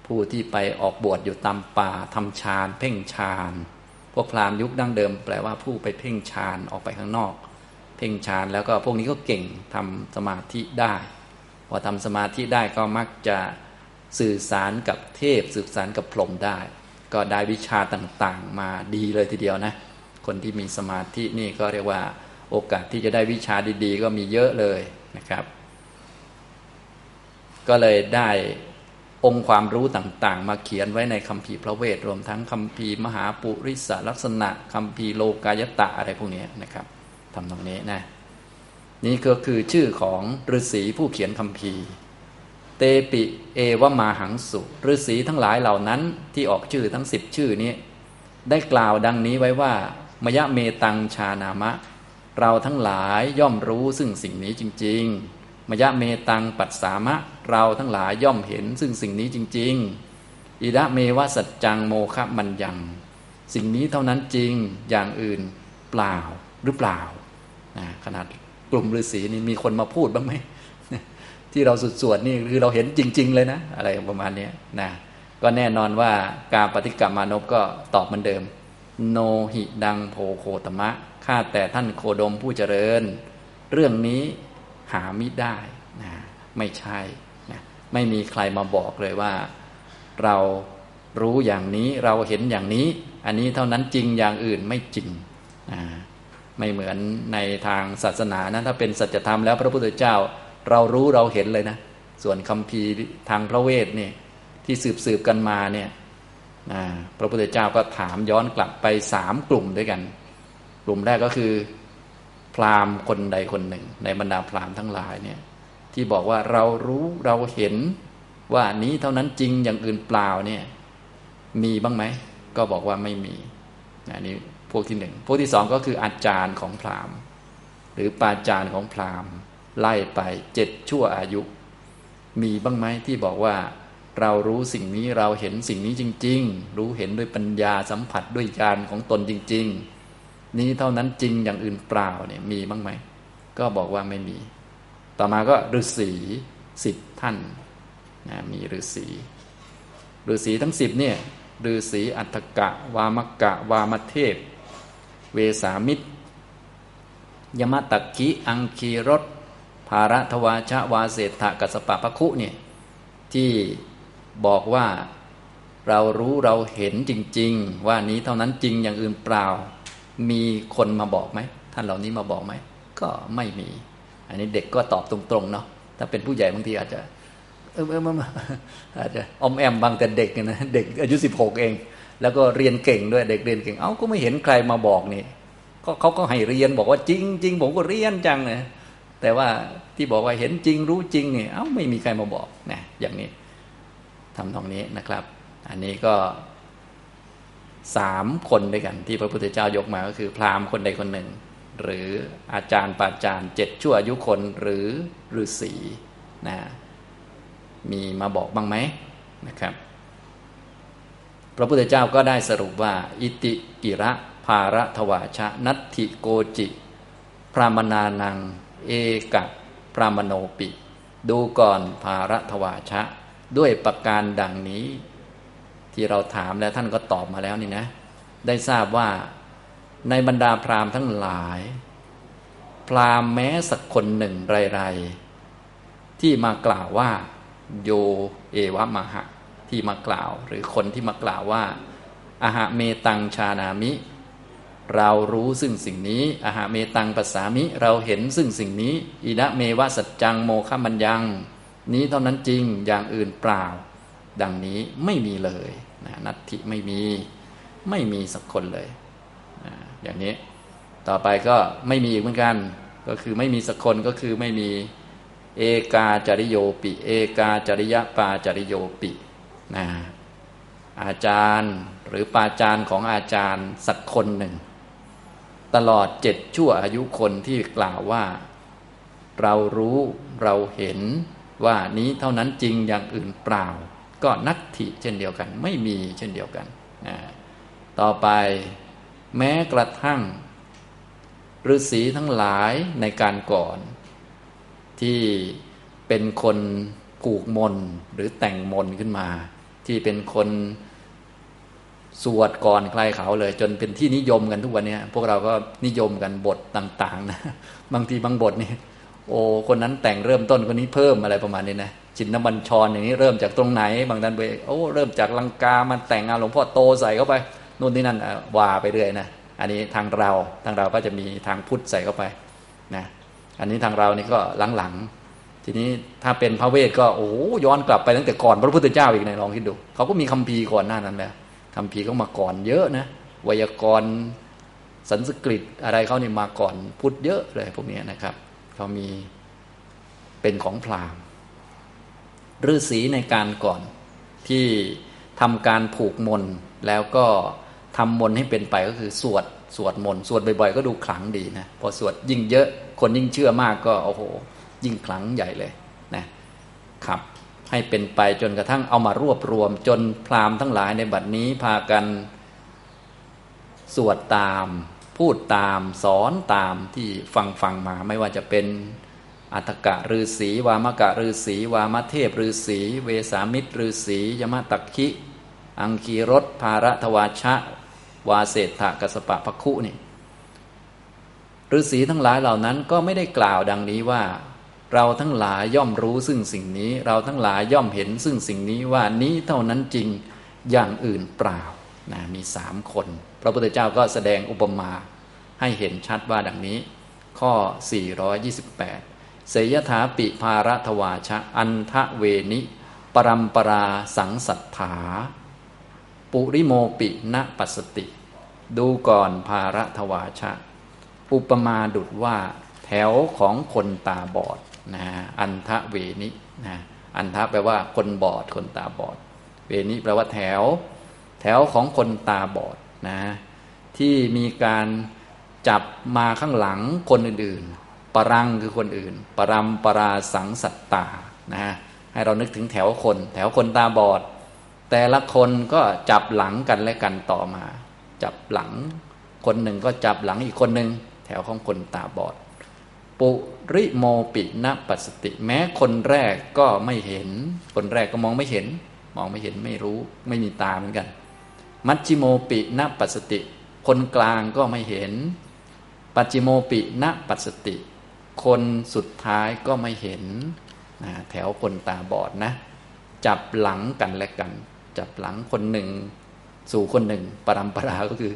ผู้ที่ไปออกบวชอยู่ตามป่าทำฌานเพ่งฌานพวกพราหมณ์ยุคดั้งเดิม แปลว่าผู้ไปเพ่งฌานออกไปข้างนอก เพ่งฌานแล้วก็พวกนี้ก็เก่งทำสมาธิได้พอทำสมาธิได้ก็มักจะสื่อสารกับเทพ สื่อสารกับพรหมได้ ก็ได้วิชาต่างๆ มาดีเลยทีเดียวนะ คนที่มีสมาธินี่ก็เรียกว่า โอกาสที่จะได้วิชาดีๆ ก็มีเยอะเลยนะครับ ก็เลยได้องค์ความรู้ต่างๆ มาเขียนไว้ในคำพีพระเวทรวมทั้งคำพีมหาปุริสลักษณะคำพีโลกายตะอะไรพวกนี้นะครับทำตรงนี้นะนี่ก็คือชื่อของฤาษีผู้เขียนคำพีเตปิเอวมาหังสุฤาษีทั้งหลายเหล่านั้นที่ออกชื่อทั้งสิบชื่อนี้ ได้กล่าวดังนี้ไว้ว่า มยะเมตังชานามะ เราทั้งหลายย่อมรู้ซึ่งสิ่งนี้จริง ๆ มยะเมตังปัสสามะ เราทั้งหลายย่อมเห็นซึ่งสิ่งนี้จริง ๆ อิระเมวะสัจจังโมคะมันยัง สิ่งนี้เท่านั้นจริงอย่างอื่นเปล่าหรือเปล่านะขนาดกลุ่มฤาษีนี่มีคนมาพูดบ้างไหมที่เราสุดสวดนี่คือเราเห็นจริง ๆ เลยนะ อะไรประมาณนี้นะก็แน่นอนว่าการปฏิกรรมมานพก็ตอบเหมือนเดิม โนหิดังโพโคตมะ ข้าแต่ท่านโคดมผู้เจริญ เรื่องนี้หามิได้นะไม่ใช่นะไม่มีใครมาบอกเลยว่า เรารู้อย่างนี้เราเห็นอย่างนี้ อันนี้เท่านั้นจริงอย่างอื่นไม่จริงนะไม่เหมือนในทางศาสนานะถ้าเป็นสัจธรรมแล้วพระพุทธเจ้า เรารู้เราเห็นเลยนะ ส่วนคำพีทางพระเวทเนี่ยที่สืบสืบกันมาเนี่ย พระพุทธเจ้าก็ถามย้อนกลับไปสามกลุ่มด้วยกัน กลุ่มแรกก็คือ พราหมณ์คนใดคนหนึ่ง ในบรรดาพราหมณ์ทั้งหลายเนี่ยที่บอกว่าเรารู้เราเห็นว่านี้เท่านั้นจริงอย่างอื่นเปล่าเนี่ยมีบ้างไหม ก็บอกว่าไม่มีอันนี้พวกที่หนึ่งพวกที่สองก็คืออาจารย์ของพราหมณ์ หรือปาจารย์ของพราหมณ์ ไล่ไปเจ็ดชั่วอายุ มีบ้างไหมที่บอกว่า เรารู้สิ่งนี้เราเห็นสิ่งนี้จริง ๆ รู้เห็นด้วยปัญญาสัมผัสด้วยญาณของตนจริง ๆ นี้เท่านั้นจริงอย่างอื่นเปล่าเนี่ยมีบ้างไหม ก็บอกว่าไม่มี ต่อมาก็ฤาษีสิบท่านนะมีฤาษีฤาษีทั้งสิบเนี่ยฤาษีอัฏฐกะ วามกะ วามเทพ เวสามิตร ยมตักกิอังคีรสภาระทวาชะวาเศรษฐกัสปะพะคุเนี่ยที่ บอกว่าเรารู้เราเห็นจริง ๆ ว่านี้เท่านั้นจริงอย่างอื่นเปล่า มีคนมาบอกไหมท่านเหล่านี้มาบอกไหมก็ไม่มี อันนี้เด็กก็ตอบตรงๆเนาะถ้าเป็นผู้ใหญ่บางทีอาจจะเออเออมาอาจจะอมแอมบางแต่เด็กนะเด็กอายุสิบหกเอง แล้วก็เรียนเก่งด้วยเด็กเรียนเก่งเอ้าก็ไม่เห็นใครมาบอกนี่ก็เขาก็ให้เรียนบอกว่าจริงจริงผมก็เรียนจังเลยแต่ว่าที่บอกว่าเห็นจริงรู้จริงเนี่ยเอ้าไม่มีใครมาบอกนะอย่างนี้ ทำตรงนี้นะครับ อันนี้ก็สามคนด้วยกัน ที่พระพุทธเจ้ายกมาก็คือพราหมณ์คนใดคนหนึ่ง หรืออาจารย์ปาจารย์เจ็ดชั่วอายุคนหรือฤาษีนะมีมาบอกบ้างไหมนะครับ พระพุทธเจ้าก็ได้สรุปว่า อิติกิระภาระทวาชะ นัตถิโกจิ พรามนานัง เอกะปรามโนปิ ดูก่อนภารัทวาชะ ด้วยประการดังนี้ ที่เราถามแล้วท่านก็ตอบมาแล้วนี่นะ ได้ทราบว่าในบรรดาพราหมณ์ทั้งหลาย พราหมณ์แม้สักคนหนึ่งไรๆที่มากล่าวว่า โยเอวะมหะที่มากล่าว หรือคนที่มากล่าวว่าอาหะเมตังชานามิ เรารู้ซึ่งสิ่งนี้อาหะเมตังปัสสามิ เราเห็นซึ่งสิ่งนี้อินะเมวะสัจจังโมฆะมัญญัง นี้เท่านั้นจริงอย่างอื่นเปล่า ดังนี้ไม่มีเลยนะนัตถิไม่มีไม่มีสักคนเลยนะอย่างนี้ต่อไปก็ไม่มีอีกเหมือนกัน ก็คือไม่มีสักคนก็คือไม่มีเอกาจริโยปิ เอกาจริยปาจริโยปินะอาจารย์หรือปาจารย์ของอาจารย์สักคนหนึ่ง ตลอดเจ็ดชั่วอายุคนที่กล่าวว่า เรารู้เราเห็น ว่านี้เท่านั้นจริงอย่างอื่นเปล่า ก็นัตถิเช่นเดียวกัน ไม่มีเช่นเดียวกัน ต่อไปแม้กระทั่งฤาษีทั้งหลายในการก่อน ที่เป็นคนผูกมนหรือแต่งมนขึ้นมา ที่เป็นคนสวดก่อนใครเขาเลย จนเป็นที่นิยมกันทุกวันนี้พวกเราก็นิยมกันบทต่าง ๆ นะ บางทีบางบทนี่ โอ้คนนั้นแต่งเริ่มต้นคนนี้เพิ่มอะไรประมาณนี้นะจินนบัญชรอย่างนี้เริ่มจากตรงไหน บางท่านไปโอ้เริ่มจากลังกามันแต่งงานหลวงพ่อโตใส่เข้าไปนู่นนี่นั่นว่าไปเรื่อยนะอันนี้ทางเราทางเราก็จะมีทางพุทธใส่เข้าไปนะอันนี้ทางเรานี่ก็หลังๆทีนี้ถ้าเป็นพระเวทก็โอ้ย้อนกลับไปตั้งแต่ก่อนพระพุทธเจ้าอีกนะลองคิดดูเขาก็มีคัมภีร์ก่อนหน้านั้นแล้วคำพีก็มาก่อนเยอะนะไวยากรณ์สันสกฤตอะไรเขานี่มาก่อนพุทธเยอะเลยพวกนี้นะครับ เขามีเป็นของพราหมณ์ฤาษีในการก่อนที่ทำการผูกมนแล้วก็ทำมนให้เป็นไปก็คือสวดสวดมนสวดบ่อยๆ ก็ดูขลังดีนะพอสวดยิ่งเยอะคนยิ่งเชื่อมากก็โอ้โห ยิ่งขลังใหญ่เลยนะครับให้เป็นไปจนกระทั่งเอามารวบรวม จนพราหมณ์ทั้งหลายในบัดนี้พากันสวดตาม พูดตามสอนตามที่ฟังฟังมา ไม่ว่าจะเป็นอัตกะฤาษีวามกะฤาษีวามเทพฤาษีเวสามิตรฤาษียมตักคิ อังคีรสภารทวาชะ วาเศษฐกสปะพคุนี่ฤาษีทั้งหลายเหล่านั้นก็ไม่ได้กล่าวดังนี้ว่า เราทั้งหลายย่อมรู้ซึ่งสิ่งนี้ เราทั้งหลายย่อมเห็นซึ่งสิ่งนี้ว่านี้เท่านั้นจริงอย่างอื่นเปล่า นะมีสามคน พระพุทธเจ้าก็แสดงอุปมาให้เห็นชัดว่าดังนี้ ข้อ 428 เสยถาปิภารทวาชะ อันทะเวนิ ปรัมปราสังสัทธา ปุริโมปิณปัสติ ดูก่อนภารทวาชะ อุปมาดุดว่าแถวของคนตาบอดนะอันทะเวนินะอันทะแปลว่าคนบอดคนตาบอด เวนิแปลว่าแถว แถวของคนตาบอดนะที่มีการจับมาข้างหลังคนอื่นๆ ปรังคือคนอื่น ปรำปราสังสัตตานะให้เรานึกถึงแถวคน แถวคนตาบอด แต่ละคนก็จับหลังกันและกันต่อมา จับหลัง คนหนึ่งก็จับหลังอีกคนหนึ่งแถวของคนตาบอด ปุริโมปิณปัสติ แม้คนแรกก็ไม่เห็น คนแรกก็มองไม่เห็น มองไม่เห็นไม่รู้ ไม่มีตาเหมือนกัน มัชจิโมปิณปัสติ คนกลางก็ไม่เห็น ปัจจิโมปิณปัสติ คนสุดท้ายก็ไม่เห็นนะแถวคนตาบอดนะ จับหลังกันและกัน จับหลังคนหนึ่ง สู่คนหนึ่งปรำปราก็คือ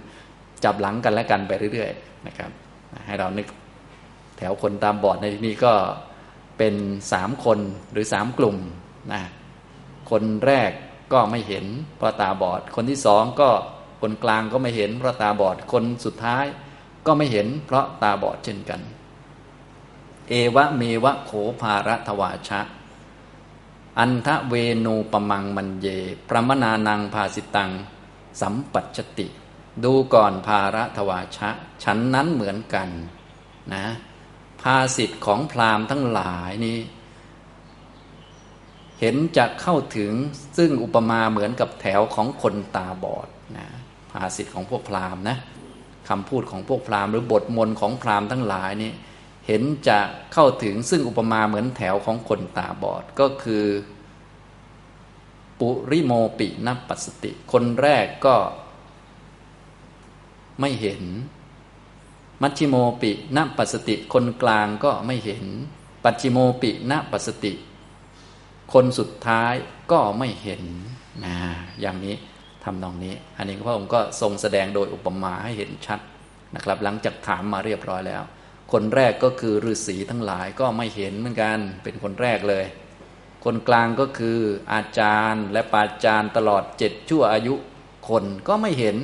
จับหลังกันและกันไปเรื่อยๆนะครับให้เรานึกแถวคนตาบอดในที่นี้ก็เป็นสามคนหรือสามกลุ่มนะคนแรก ก็ไม่เห็นเพราะตาบอด คนที่สองก็คนกลางก็ไม่เห็นเพราะตาบอด คนสุดท้ายก็ไม่เห็นเพราะตาบอดเช่นกัน เอวะเมวะโขภาระทวาชะ อันทะเวนูปมังมันเย ประมนานังภาสิตัง สัมปัชติ ดูก่อนภาระทวาชะ ฉันนั้นเหมือนกันนะภาสิทธิ์ของพราหมณ์ทั้งหลายนี้ เห็นจะเข้าถึงซึ่งอุปมาเหมือนกับแถวของคนตาบอดนะภาสิทธิ์ของพวกพราหมณ์นะคำพูดของพวกพราหมณ์หรือบทมนของพราหมณ์ทั้งหลายนี้เเห็นจะเข้าถึงซึ่งอุปมาเหมือนแถวของคนตาบอดก็คือ ปุริโมปินัปัสติ คนแรกก็ไม่เห็น มัชชิโมปินปัสติ คนกลางก็ไม่เห็น ปัจจิโมปินปัสติ คนสุดท้ายก็ไม่เห็นนะอย่างนี้ทำนองนี้ อันนี้พระองค์ก็ทรงแสดงโดยอุปมาให้เห็นชัดนะครับ หลังจากถามมาเรียบร้อยแล้ว คนแรกก็คือฤาษีทั้งหลายก็ไม่เห็นเหมือนกัน เป็นคนแรกเลย คนกลางก็คืออาจารย์และปาจารย์ตลอดเจ็ดชั่วอายุคนก็ไม่เห็น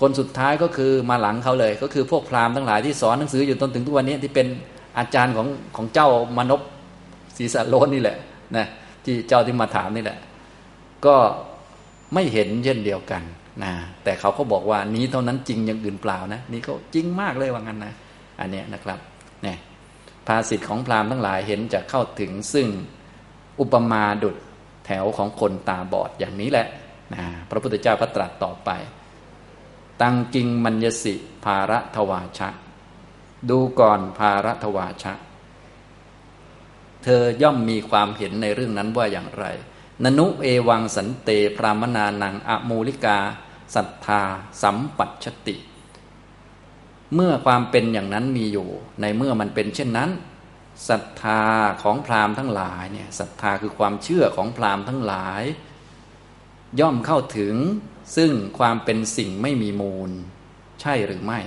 คนสุดท้ายก็คือมาหลังเขาเลย ก็คือพวกพราหมณ์ทั้งหลายที่สอนหนังสืออยู่จนถึงทุกวันนี้ที่เป็นอาจารย์ของของเจ้ามนพ ศรีสะโล้นนี่แหละนะที่เจ้าที่มาถามนี่แหละ ก็ไม่เห็นเช่นเดียวกันนะแต่เขาก็บอกว่านี้เท่านั้นจริงอย่างอื่นเปล่านะ นี่ก็จริงมากเลยว่างั้นนะอันนี้นะครับเนี่ยภาษิตของพราหมณ์ทั้งหลายเห็นจะเข้าถึงซึ่งอุปมาดุดแถวของคนตาบอดอย่างนี้แหละนะพระพุทธเจ้าพระตรัสต่อไป ตังกิงมัญญสิภาระทวาชะ ดูก่อนภาระทวาชะ เธอย่อมมีความเห็นในเรื่องนั้นว่าอย่างไร นนุเอวังสันเตพรามนานังอมูลิกาศรัทธา สัมปัชติ เมื่อความเป็นอย่างนั้นมีอยู่ ในเมื่อมันเป็นเช่นนั้นศรัทธาของพราหมณ์ทั้งหลายเนี่ยศรัทธาคือความเชื่อของพราหมณ์ทั้งหลาย ย่อมเข้าถึงซึ่งความเป็นสิ่งไม่มีมูล ใช่หรือไม่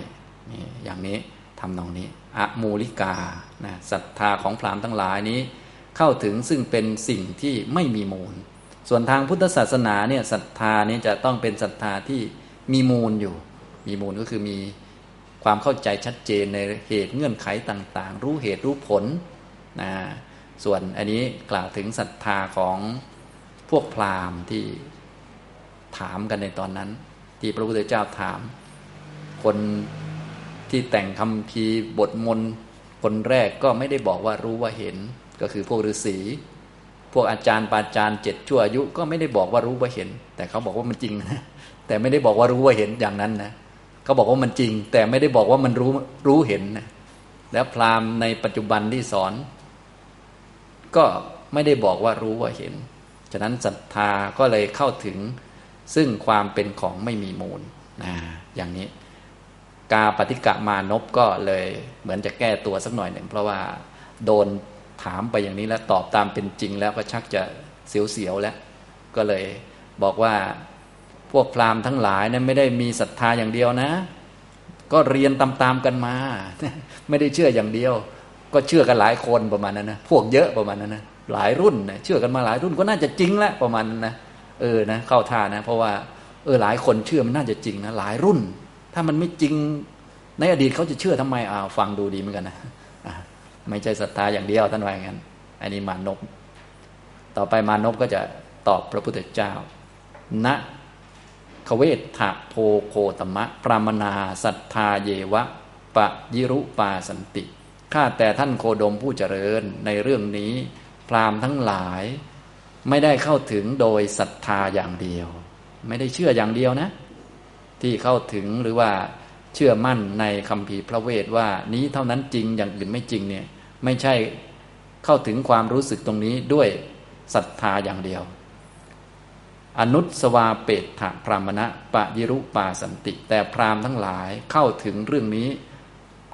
นี่อย่างนี้ทำนองนี้อะมูลิกา นะศรัทธาของพราหมณ์ทั้งหลายนี้ เข้าถึงซึ่งเป็นสิ่งที่ไม่มีมูล ส่วนทางพุทธศาสนาเนี่ยศรัทธานี้จะต้องเป็นศรัทธาที่มีมูลอยู่ มีมูลก็คือมีความเข้าใจชัดเจนในเหตุเงื่อนไขต่าง ๆ รู้เหตุรู้ผลนะส่วนอันนี้กล่าวถึงศรัทธาของพวกพราหมณ์ที่ถามกันในตอนนั้น ที่พระพุทธเจ้าถาม คนที่แต่งคำพีบทมน คนแรกก็ไม่ได้บอกว่ารู้ว่าเห็น ก็คือพวกฤาษีพวกอาจารย์ปาจารย์เจ็ดชั่วอายุก็ไม่ได้บอกว่ารู้ว่าเห็น แต่เขาบอกว่ามันจริงนะแต่ไม่ได้บอกว่ารู้ว่าเห็นอย่างนั้นนะเขาบอกว่ามันจริง แต่ไม่ได้บอกว่ามันรู้รู้เห็นนะแล้วพราหมณ์ในปัจจุบันที่สอน ก็ไม่ได้บอกว่ารู้ว่าเห็น ฉะนั้นศรัทธาก็เลยเข้าถึงซึ่งความเป็นของไม่มีมูลนะอย่างนี้ กาปฏิกะมานพก็เลยเหมือนจะแก้ตัวสักหน่อยหนึ่งเพราะว่าโดนถามไปอย่างนี้แล้วตอบตามเป็นจริงแล้วก็ชักจะเสียวๆแล้ว ก็เลยบอกว่าพวกพราหมณ์ทั้งหลายนั้นไม่ได้มีศรัทธาอย่างเดียวนะ ก็เรียนตามๆกันมา ไม่ได้เชื่ออย่างเดียว ก็เชื่อกันหลายคนประมาณนั้นนะพวกเยอะประมาณนั้นนะหลายรุ่นนะเชื่อกันมาหลายรุ่นก็น่าจะจริงแล้วประมาณนั้นนะเออนะเข้าท่านะ เพราะว่าเออหลายคนเชื่อมันน่าจะจริงนะหลายรุ่น ถ้ามันไม่จริงในอดีตเขาจะเชื่อทำไมอ่าฟังดูดีเหมือนกันนะไม่ใช่ศรัทธาอย่างเดียวท่านว่าอย่างนั้น อันนี้มานพต่อไปมานพก็จะตอบพระพุทธเจ้า ณขเวทถะโพโคตมะ ปรามนาศรัทธาเยวะ ปะยิรุปาสันติ ข้าแต่ท่านโคดมผู้เจริญในเรื่องนี้ พรามทั้งหลายไม่ได้เข้าถึงโดยศรัทธาอย่างเดียว ไม่ได้เชื่ออย่างเดียวนะ ที่เข้าถึงหรือว่าเชื่อมั่นในคำพีพระเวทว่านี้เท่านั้นจริงอย่างอื่นไม่จริงเนี่ยไม่ใช่เข้าถึงความรู้สึกตรงนี้ด้วยศรัทธาอย่างเดียว อนุสวาเปตถะพรามณะปะยิรุปาสันติ แต่พรามทั้งหลายเข้าถึงเรื่องนี้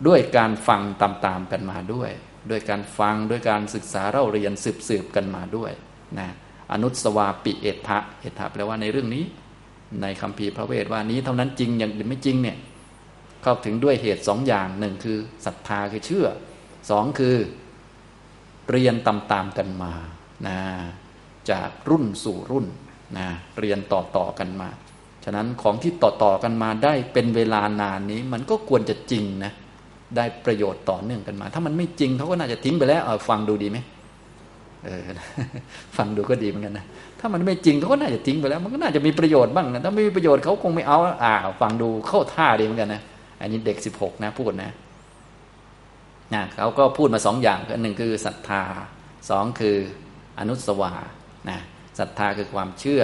ด้วยการฟังตามๆกันมาด้วย ด้วยการฟังด้วยการศึกษาเล่าเรียนสืบสืบกันมาด้วยนะอนุสวาปิเอทะเอทะแปลว่าในเรื่องนี้ ในคำพีพระเวทว่านี้เท่านั้นจริงอย่างอื่นไม่จริงเนี่ยเข้าถึงด้วยเหตุสองอย่างหนึ่งคือศรัทธาคือเชื่อสองคือเรียนตามๆกันมานะจากรุ่นสู่รุ่นนะเรียนต่อๆกันมา ฉะนั้นของที่ต่อๆกันมาได้เป็นเวลานานนี้ มันก็ควรจะจริงนะได้ประโยชน์ต่อเนื่องกันมา ถ้ามันไม่จริงเขาก็น่าจะทิ้งไปแล้วเออฟังดูดีไหม เออฟังดูก็ดีเหมือนกันนะถ้ามันไม่จริงเขาก็น่าจะทิ้งไปแล้ว มันก็น่าจะมีประโยชน์บ้างนะถ้าไม่มีประโยชน์เขาคงไม่เอาอ่าฟังดูเข้าท่าดีเหมือนกันนะอันนี้เด็กสิบหกนะพูดนะนะเขาก็พูดมาสองอย่างหนึ่งคือศรัทธาสองคืออนุสวานะศรัทธาคือความเชื่อ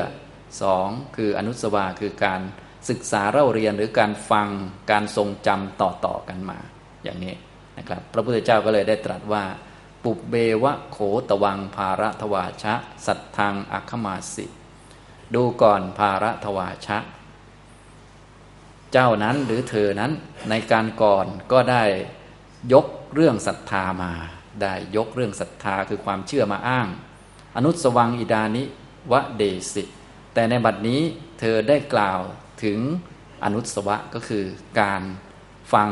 สองคืออนุสวาคือการศึกษาเล่าเรียนหรือการฟังการทรงจำต่อๆกันมา อย่างนี้นะครับ พระพุทธเจ้าก็เลยได้ตรัสว่า ปุบเบวะโขตวังภาระทวาชะ สัตทางอัคมาสิ ดูก่อนภาระทวาชะ เจ้านั้นหรือเธอนั้นในการก่อนก็ได้ยกเรื่องศรัทธามา ได้ยกเรื่องศรัทธาคือความเชื่อมาอ้าง อนุสวังอิดานิวะเดสิ แต่ในบัดนี้เธอได้กล่าวถึงอนุสวะก็คือการฟัง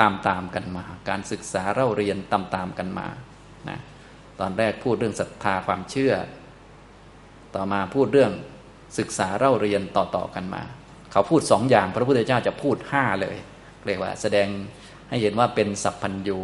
ตามตามกันมา การศึกษาเล่าเรียนตามตามกันมา นะตอนแรกพูดเรื่องศรัทธาความเชื่อ ต่อมาพูดเรื่องศึกษาเล่าเรียนต่อๆกันมา เขาพูดสองอย่าง พระพุทธเจ้าจะพูดห้าเลย เรียกว่าแสดงให้เห็นว่าเป็นสัพพัญญู